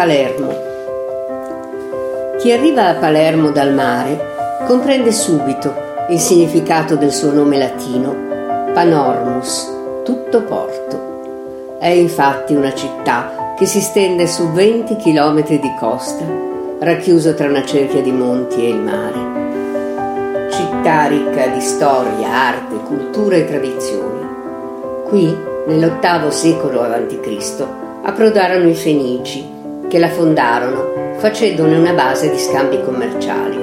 Palermo. Chi arriva a Palermo dal mare comprende subito il significato del suo nome latino, Panormus, tutto porto. È infatti una città che si stende su 20 km di costa, racchiuso tra una cerchia di monti e il mare. Città ricca di storia, arte, cultura e tradizioni. Qui, nell'VIII secolo a.C., approdarono i Fenici, che la fondarono facendone una base di scambi commerciali.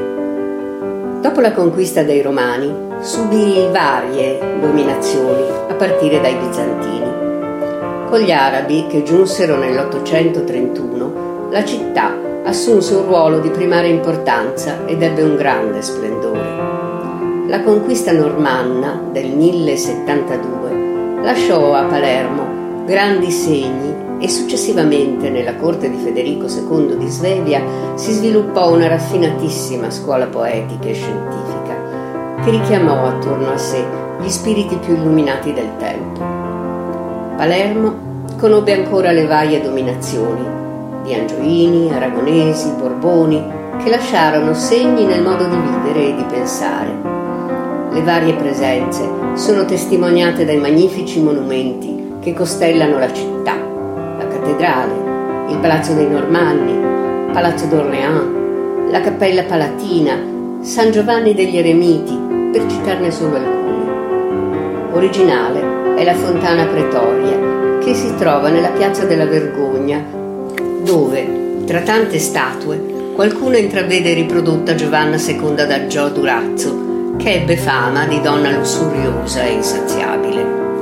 Dopo la conquista dei Romani subì varie dominazioni a partire dai Bizantini. Con gli arabi che giunsero nell'831 la città assunse un ruolo di primaria importanza ed ebbe un grande splendore. La conquista normanna del 1072 lasciò a Palermo grandi segni e successivamente nella corte di Federico II di Svevia si sviluppò una raffinatissima scuola poetica e scientifica che richiamò attorno a sé gli spiriti più illuminati del tempo. Palermo conobbe ancora le varie dominazioni di Angioini, Aragonesi, Borboni, che lasciarono segni nel modo di vivere e di pensare. Le varie presenze sono testimoniate dai magnifici monumenti che costellano la città cattedrale, il Palazzo dei Normanni, Palazzo d'Orléans, la Cappella Palatina, San Giovanni degli Eremiti, per citarne solo alcuni. Originale è la Fontana Pretoria, che si trova nella Piazza della Vergogna, dove, tra tante statue, qualcuno intravede riprodotta Giovanna II d'Aggiò Durazzo, che ebbe fama di donna lussuriosa e insaziabile.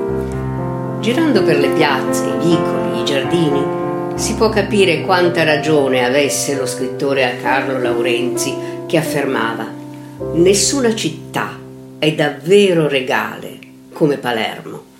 Girando per le piazze, i vicoli, i giardini, si può capire quanta ragione avesse lo scrittore a Carlo Laurenzi che affermava Nessuna città è davvero regale come Palermo.